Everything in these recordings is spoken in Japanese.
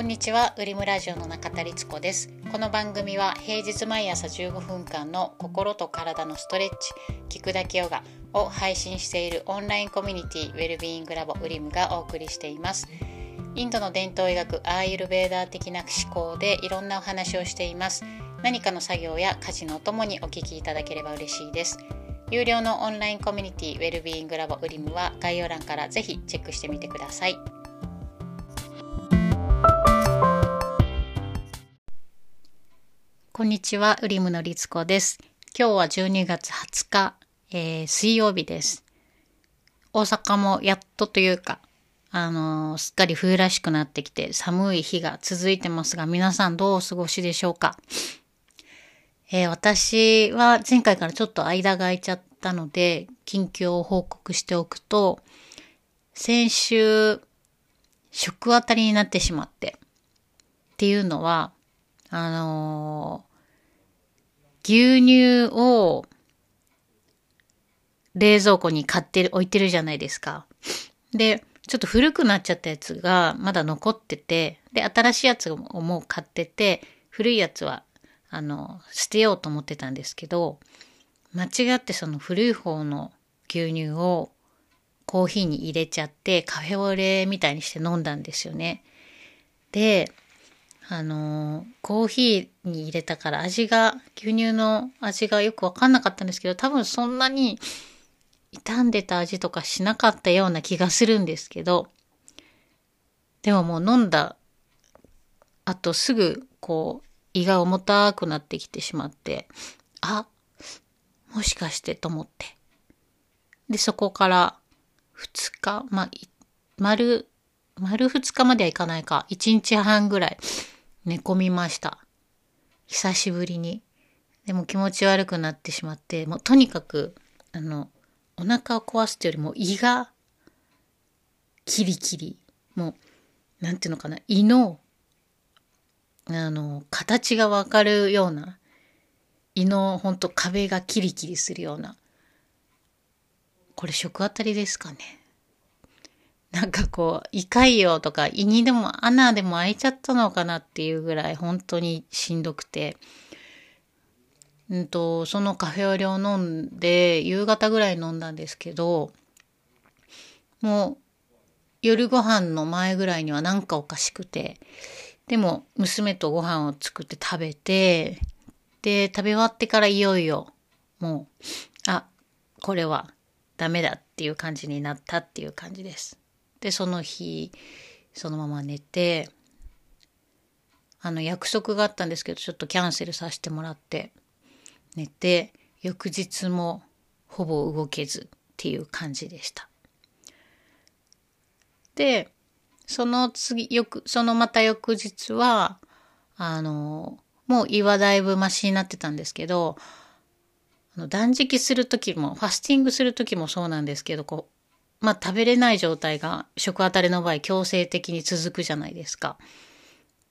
こんにちは、ウリムラジオの中田律子です。この番組は平日毎朝15分間の心と体のストレッチ、聞くだけヨガを配信しているオンラインコミュニティウェルビーイングラボウリムがお送りしています。インドの伝統医学アーユルベーダー的な思考でいろんなお話をしています。何かの作業や家事のお供にお聞きいただければ嬉しいです。有料のオンラインコミュニティウェルビーイングラボウリムは概要欄からぜひチェックしてみてください。こんにちは、ウリムのりつこです。今日は12月20日、えー水曜日です。大阪もやっとというか、あのーすっかり冬らしくなってきて寒い日が続いてますが、皆さんどうお過ごしでしょうか？えー私は前回からちょっと間が空いちゃったので、近況を報告しておくと、先週、食当たりになってしまって、っていうのは、あの牛乳を冷蔵庫に買ってる、置いてるじゃないですか。で、ちょっと古くなっちゃったやつがまだ残ってて、で、新しいやつをもう買ってて、古いやつは、あの、捨てようと思ってたんですけど、間違ってその古い方の牛乳をコーヒーに入れちゃって、カフェオレみたいにして飲んだんですよね。で、あのコーヒーに入れたから味が、牛乳の味がよくわかんなかったんですけど、多分そんなに傷んでた味とかしなかったような気がするんですけど、でももう飲んだ後すぐこう胃が重たくなってきてしまって、あ、もしかしてと思って。で、そこから2日、ま、丸、丸2日まではいかないか、1日半ぐらい寝込みました。久しぶりに。でも気持ち悪くなってしまって、もうとにかく、あの、お腹を壊すっていうよりも胃がキリキリ。もう、なんていうのかな、胃の、あの、形がわかるような、胃のほんと壁がキリキリするような。これ食あたりですかね。なんかこう、胃潰瘍とか胃にでも穴でも開いちゃったのかなっていうぐらい本当にしんどくて、うんと、そのカフェオレを飲んで、夕方ぐらい飲んだんですけど、もう夜ご飯の前ぐらいにはなんかおかしくて、でも娘とご飯を作って食べて、で、食べ終わってからいよいよ、もう、あ、これはダメだっていう感じになったっていう感じです。で、その日、そのまま寝て、あの、約束があったんですけど、ちょっとキャンセルさせてもらって、寝て、翌日もほぼ動けずっていう感じでした。で、その次、よく、そのまた翌日は、あの、もう胃はだいぶマシになってたんですけど、断食する時も、ファスティングする時もそうなんですけど、こう、まあ食べれない状態が食あたりの場合強制的に続くじゃないですか。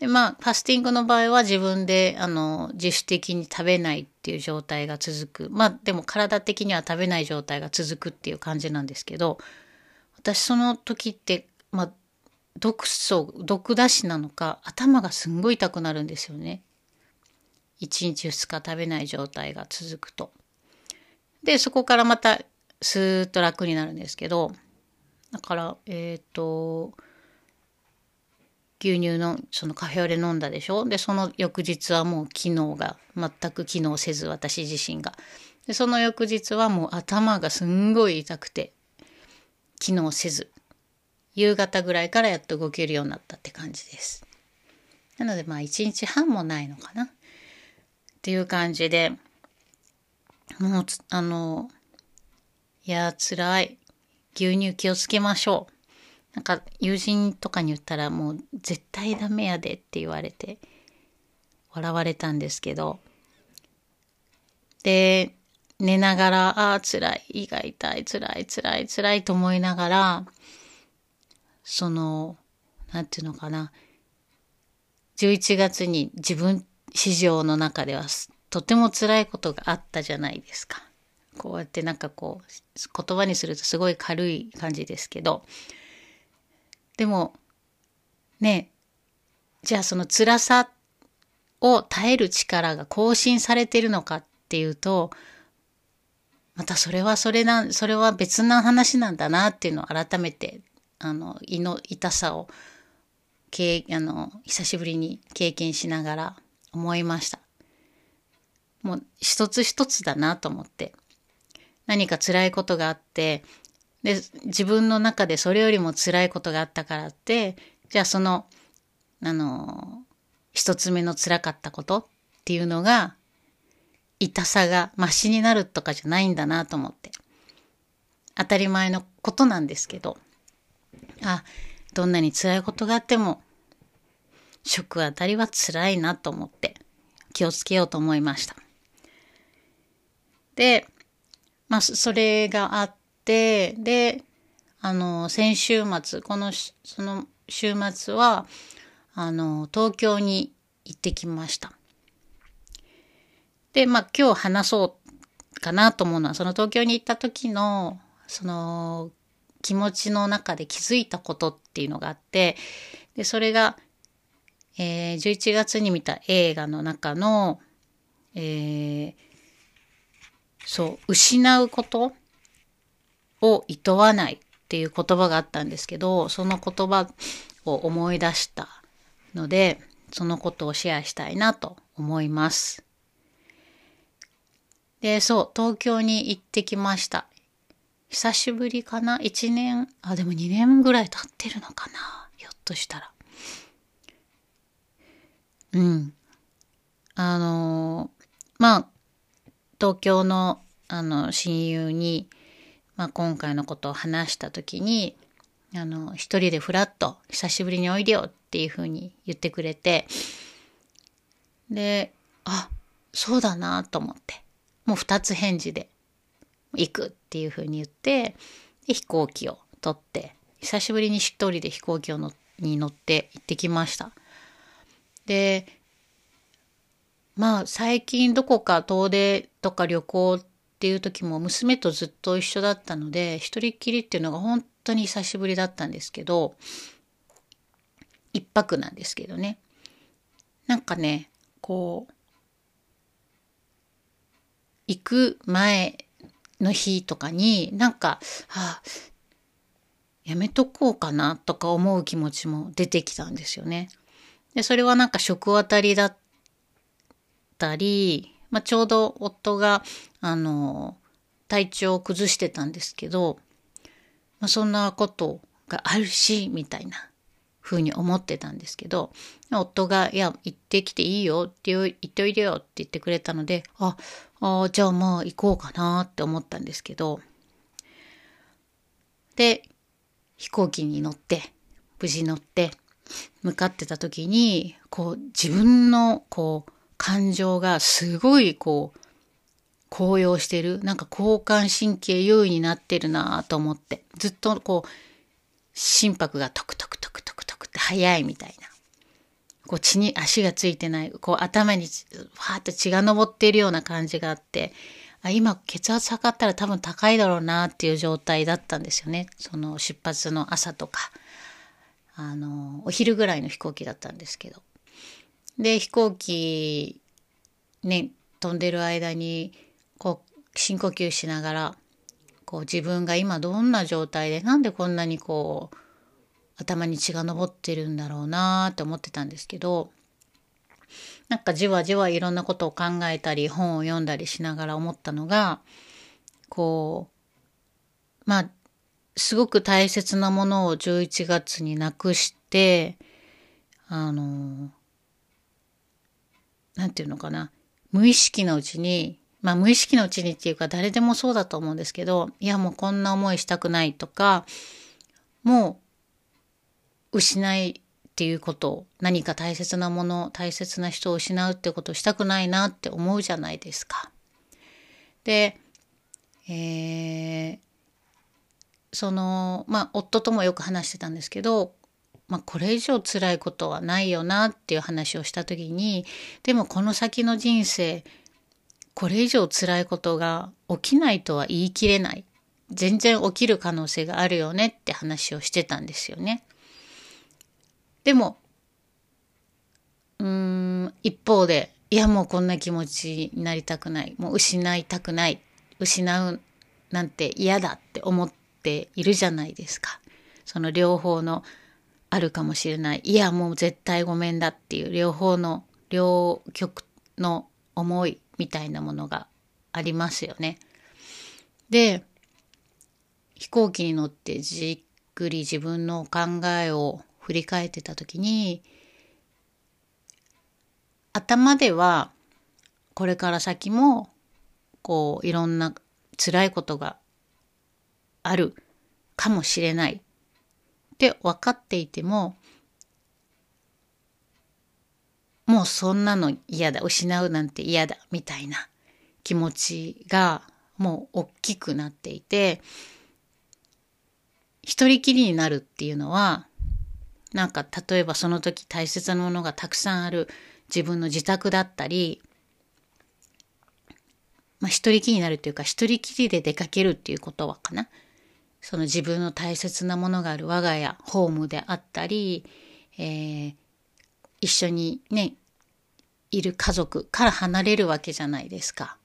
で、まあ、ファスティングの場合は自分で、あの、自主的に食べないっていう状態が続く。まあ、でも体的には食べない状態が続くっていう感じなんですけど、私その時って、まあ、毒素、毒出しなのか、頭がすんごい痛くなるんですよね。1日2日食べない状態が続くと。で、そこからまたスーッと楽になるんですけど、だから、えっ、と、牛乳のそのカフェオレ飲んだでしょ？で、その翌日はもう機能が全く機能せず、私自身が。で、その翌日はもう頭がすんごい痛くて、機能せず、夕方ぐらいからやっと動けるようになったって感じです。なのでまあ一日半もないのかな？っていう感じで、もう、あの、いや、辛い。牛乳気をつけましょう。なんか友人とかに言ったらもう絶対ダメやでって言われて笑われたんですけど。で、寝ながら、ああ、辛い、胃が痛い、辛い、辛い、辛いと思いながら、その、なんていうのかな。11月に自分市場の中ではとても辛いことがあったじゃないですか。こうやってなんかこう言葉にするとすごい軽い感じですけどでもねじゃあその辛さを耐える力が更新されてるのかっていうと、またそれはそれな、それは別な話なんだなっていうのを改めて、あの、胃の痛さを、けあの、久しぶりに経験しながら思いました。もう一つ一つだなと思って。何か辛いことがあって、で、自分の中でそれよりも辛いことがあったからって、じゃあその、あの、一つ目の辛かったことっていうのが、痛さがマシになるとかじゃないんだなと思って。当たり前のことなんですけど、あ、どんなに辛いことがあっても、食あたりは辛いなと思って気をつけようと思いました。で、まあ、それがあって、で、あの、先週末、この、その週末は、あの、東京に行ってきました。で、まあ、今日話そうかなと思うのは、その東京に行った時の、その、気持ちの中で気づいたことっていうのがあって、で、それが、えー、11月に見た映画の中の、えー、そう、失うことを厭わないっていう言葉があったんですけど、その言葉を思い出したので、そのことをシェアしたいなと思います。で、そう、東京に行ってきました。久しぶりかな ?1 年、あ、でも2年ぐらい経ってるのかな？ひょっとしたら。うん。あのまあ、東京のあの親友に、まあ、今回のことを話した時にあの一人でフラッと久しぶりにおいでよっていうふうに言ってくれてであそうだなと思ってもう二つ返事で行くっていうふうに言ってで飛行機を取って久しぶりに一人で飛行機をのに乗って行ってきました。でまあ最近どこか遠出とか旅行っていう時も娘とずっと一緒だったので一人っきりっていうのが本当に久しぶりだったんですけど一泊なんですけどねなんかねこう行く前の日とかになんか、はあ、やめとこうかなとか思う気持ちも出てきたんですよね。で、それはなんか食当たりだったり、まあ、ちょうど夫が、あの、体調を崩してたんですけど、まあ、そんなことがあるし、みたいな風に思ってたんですけど、夫が、いや、行ってきていいよって言っておいでよって言ってくれたので、あ、あじゃあまあ行こうかなって思ったんですけど、で、飛行機に乗って、無事乗って、向かってた時に、こう、自分の、こう、感情がすごいこう、高揚してる。なんか交感神経優位になってるなと思って。ずっとこう、心拍がトクトクトクトクトクって速いみたいな。こう血に足がついてない。こう頭にファーって血が上っているような感じがあって。あ今血圧測ったら多分高いだろうなっていう状態だったんですよね。その出発の朝とか。あの、お昼ぐらいの飛行機だったんですけど。で、飛行機、ね、飛んでる間に、こう、深呼吸しながら、こう、自分が今どんな状態で、なんでこんなにこう、頭に血が上ってるんだろうなって思ってたんですけど、なんかじわじわいろんなことを考えたり、本を読んだりしながら思ったのが、こう、まあ、すごく大切なものを11月になくして、あの、なんていうのかな、無意識のうちに、まあ無意識のうちにっていうか誰でもそうだと思うんですけど、いやもうこんな思いしたくないとか、もう失いっていうこと、何か大切なもの、大切な人を失うってことをしたくないなって思うじゃないですか。で、えー、その、まあ夫ともよく話してたんですけど、まあ、これ以上辛いことはないよなっていう話をした時にでもこの先の人生これ以上辛いことが起きないとは言い切れない全然起きる可能性があるよねって話をしてたんですよね。でもうーん、一方で、いやもうこんな気持ちになりたくない。もう失いたくない。失うなんて嫌だって思っているじゃないですか。その両方のあるかもしれない。いやもう絶対ごめんだっていう両方の両極の思いみたいなものがありますよね。で、飛行機に乗ってじっくり自分の考えを振り返ってた時に、頭ではこれから先もこういろんな辛いことがあるかもしれないって分かっていてももうそんなの嫌だ。失うなんて嫌だ。みたいな気持ちがもう大きくなっていて一人きりになるっていうのはなんか例えばその時大切なものがたくさんある自分の自宅だったり、まあ、一人きりになるというか一人きりで出かけるっていうことはかな。その自分の大切なものがある我が家ホームであったり、えー、一緒にねいる家族から離れるわけじゃないですか。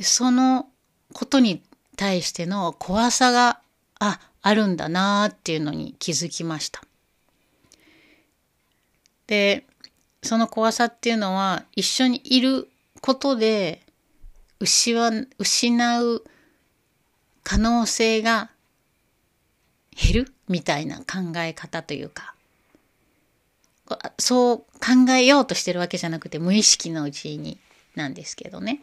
そのことに対しての怖さがああるんだなっていうのに気づきました。でその怖さっていうのは一緒にいることで失う可能性が減るみたいな考え方というかそう考えようとしてるわけじゃなくて無意識のうちになんですけどね。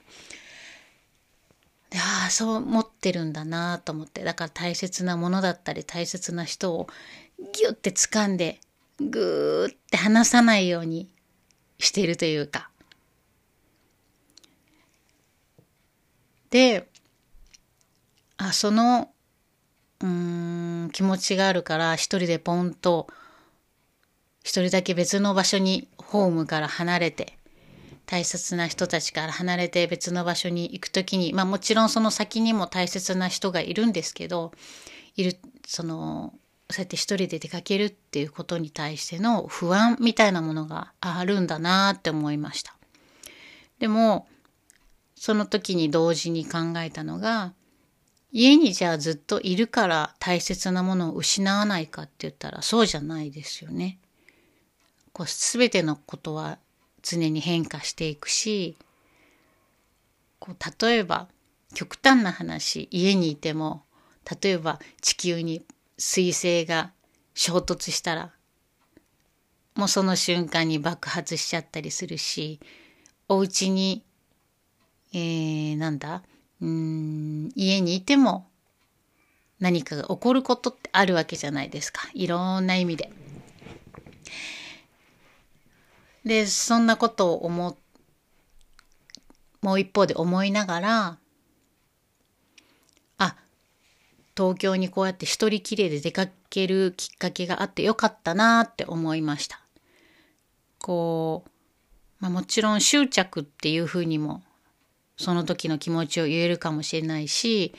ああそう思ってるんだなと思ってだから大切なものだったり大切な人をギュッて掴んでグーって離さないようにしてるというか。であそのうん気持ちがあるから一人でポンと一人だけ別の場所にホームから離れて大切な人たちから離れて別の場所に行く時にまあもちろんその先にも大切な人がいるんですけどいるそのそうやって一人で出かけるっていうことに対しての不安みたいなものがあるんだなって思いました。でもその時に同時に考えたのが家にじゃあずっといるから大切なものを失わないかって言ったらそうじゃないですよね。こう全てのことは常に変化していくしこう例えば極端な話家にいても例えば地球に彗星が衝突したらもうその瞬間に爆発しちゃったりするしお家にえー、なんだ？うん家にいても何かが起こることってあるわけじゃないですかいろんな意味で。で、そんなことを思もう一方で思いながら、あ、東京にこうやって一人きりで出かけるきっかけがあってよかったなって思いました。こう、まあ、もちろん執着っていうふうにもその時の気持ちを言えるかもしれないし、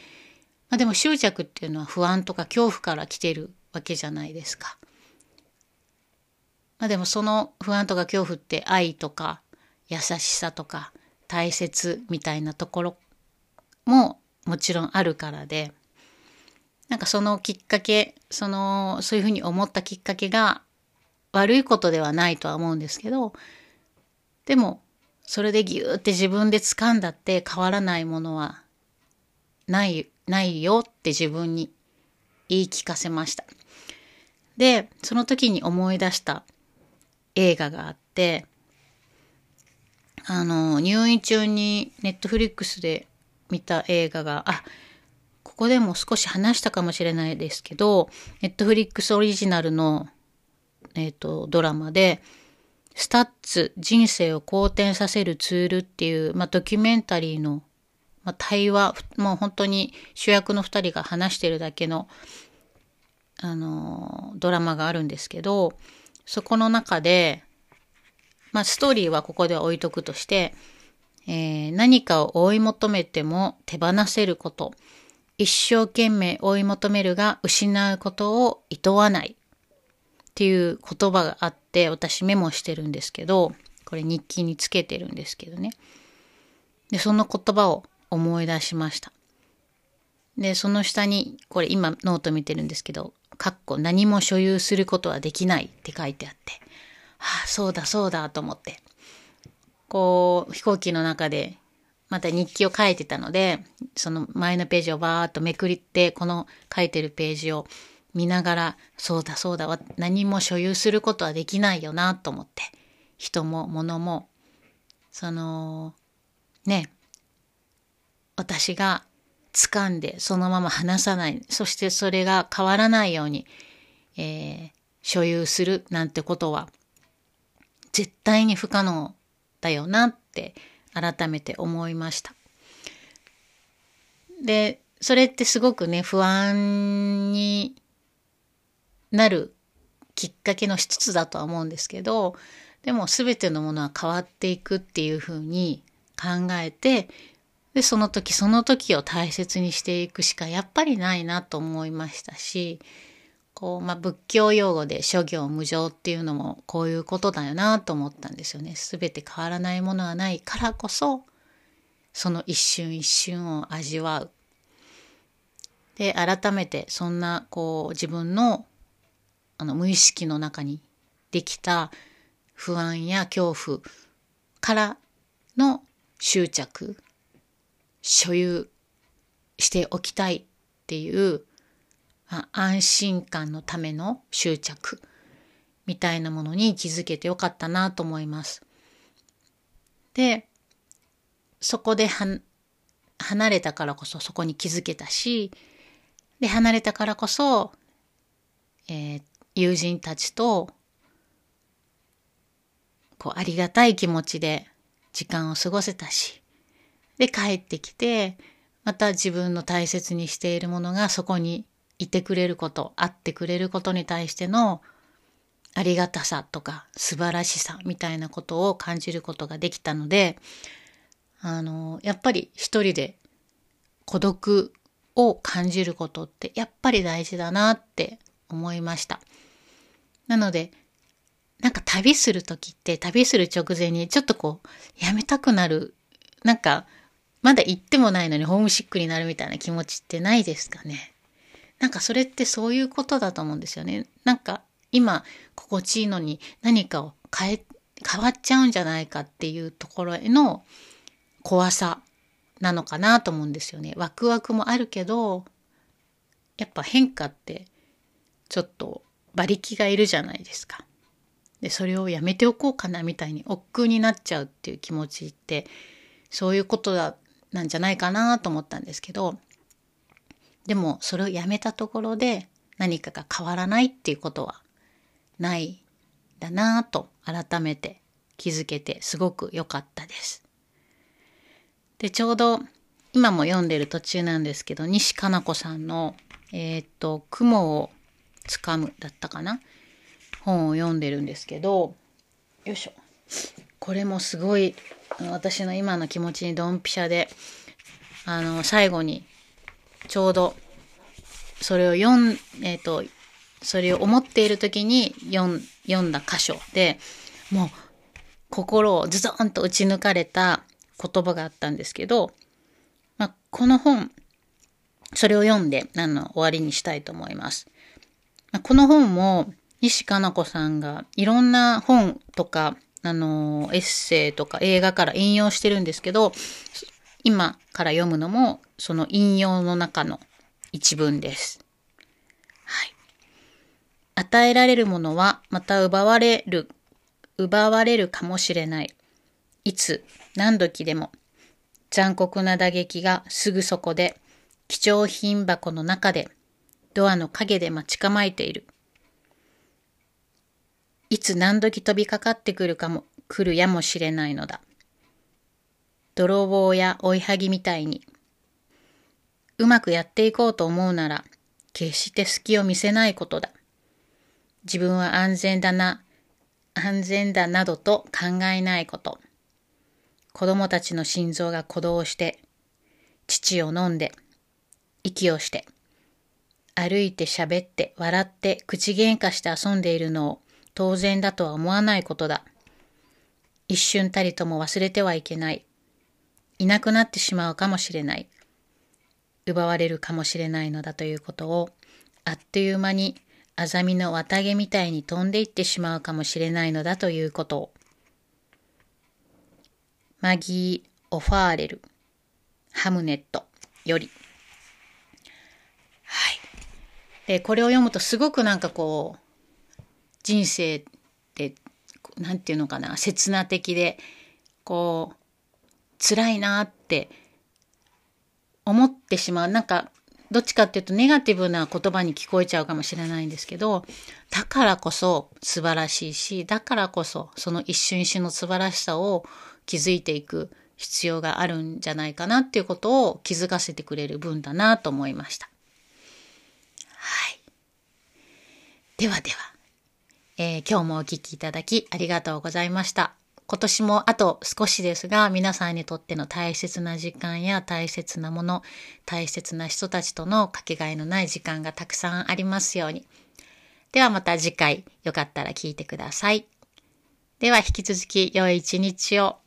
まあ、でも執着っていうのは不安とか恐怖から来てるわけじゃないですか。まあでもその不安とか恐怖って愛とか優しさとか大切みたいなところももちろんあるからで、なんかそのきっかけ、その、そういうふうに思ったきっかけが悪いことではないとは思うんですけど、でも、それでギューって自分で掴んだって変わらないものはない、ないよって自分に言い聞かせました。で、その時に思い出した映画があって、あの、入院中にネットフリックスで見た映画が、あ、ここでも少し話したかもしれないですけど、ネットフリックスオリジナルの、えっ、ー、と、ドラマで、スタッツ人生を好転させるツールっていう、まあ、ドキュメンタリーの、まあ、対話、もう本当に主役の二人が話してるだけの、あの、ドラマがあるんですけど、そこの中で、まあ、ストーリーはここで置いとくとして、えー、何かを追い求めても手放せること。一生懸命追い求めるが失うことを厭わない。っていう言葉があって私メモしてるんですけどこれ日記につけてるんですけどね。でその言葉を思い出しました。でその下にこれ今ノート見てるんですけど「かっこ何も所有することはできない」って書いてあって。ああそうだそうだと思って。こう飛行機の中でまた日記を書いてたのでその前のページをバーッとめくりってこの書いてるページを見ながらそうだそうだ何も所有することはできないよなと思って。人も物も。そのね。私が掴んでそのまま離さない。そしてそれが変わらないように、えー、所有するなんてことは絶対に不可能だよなって改めて思いました。でそれってすごくね不安になるきっかけの一つだとは思うんですけどでも全てのものは変わっていくっていうふうに考えてでその時その時を大切にしていくしかやっぱりないなと思いましたしこう、まあ、仏教用語で諸行無常っていうのもこういうことだよなと思ったんですよね。全て変わらないものはないからこそその一瞬一瞬を味わう。で改めてそんなこう自分のあの無意識の中にできた不安や恐怖からの執着所有しておきたいっていうあ、安心感のための執着みたいなものに気づけてよかったなと思います。で、そこで離れたからこそそこに気づけたし、で、離れたからこそ、えー、友人たちと、こう、ありがたい気持ちで時間を過ごせたし、で、帰ってきて、また自分の大切にしているものがそこにいてくれること、会ってくれることに対してのありがたさとか素晴らしさみたいなことを感じることができたので、あの、やっぱり一人で孤独を感じることってやっぱり大事だなって思いました。なので、なんか旅する時って旅する直前にちょっとこうやめたくなる、なんかまだ行ってもないのにホームシックになるみたいな気持ちってないですかね。なんかそれってそういうことだと思うんですよね。なんか今心地いいのに何かを変え、変わっちゃうんじゃないかっていうところへの怖さなのかなと思うんですよね。ワクワクもあるけど、やっぱ変化ってちょっと馬力がいるじゃないですか。で、それをやめておこうかなみたいに億劫になっちゃうっていう気持ちってそういうことだなんじゃないかなと思ったんですけど、でもそれをやめたところで何かが変わらないっていうことはないだなぁと改めて気づけてすごく良かったです。で、ちょうど今も読んでる途中なんですけど、西加奈子さんの、えー、っと、雲をつかむだったかな？本を読んでるんですけど、よいしょ。これもすごい私の今の気持ちにドンピシャで、あの、最後にちょうどそれを読ん、えっ、ー、と、それを思っている時に読ん読んだ箇所でもう心をズドンと打ち抜かれた言葉があったんですけど、まあ、この本それを読んであの終わりにしたいと思います。この本も西加奈子さんがいろんな本とかあのエッセイとか映画から引用してるんですけど今から読むのもその引用の中の一文です。はい。与えられるものはまた奪われる、奪われるかもしれない。いつ、何時でも、残酷な打撃がすぐそこで、貴重品箱の中で、ドアの陰で待ち構えている。いつ何時飛びかかってくるかも、来るやもしれないのだ。泥棒や追いはぎみたいに、うまくやっていこうと思うなら、決して隙を見せないことだ。自分は安全だな、安全だなどと考えないこと。子供たちの心臓が鼓動して、父を飲んで、息をして、歩いて喋って笑って口喧嘩して遊んでいるのを当然だとは思わないことだ。一瞬たりとも忘れてはいけない。いなくなってしまうかもしれない。奪われるかもしれないのだということを、あっという間にアザミの綿毛みたいに飛んでいってしまうかもしれないのだということを。マギー・オファーレル、ハムネットより。はい。で、これを読むとすごくなんかこう、人生ってなんていうのかな、刹那的で、こう、辛いなって思ってしまう。なんか、どっちかっていうとネガティブな言葉に聞こえちゃうかもしれないんですけど、だからこそ素晴らしいし、だからこそその一瞬一瞬の素晴らしさを気づいていく必要があるんじゃないかなっていうことを気づかせてくれる文だなと思いました。はい。ではでは。えー、今日もお聴きいただきありがとうございました。今年もあと少しですが、皆さんにとっての大切な時間や大切なもの、大切な人たちとのかけがえのない時間がたくさんありますように。ではまた次回、よかったら聞いてください。では引き続き良い一日を。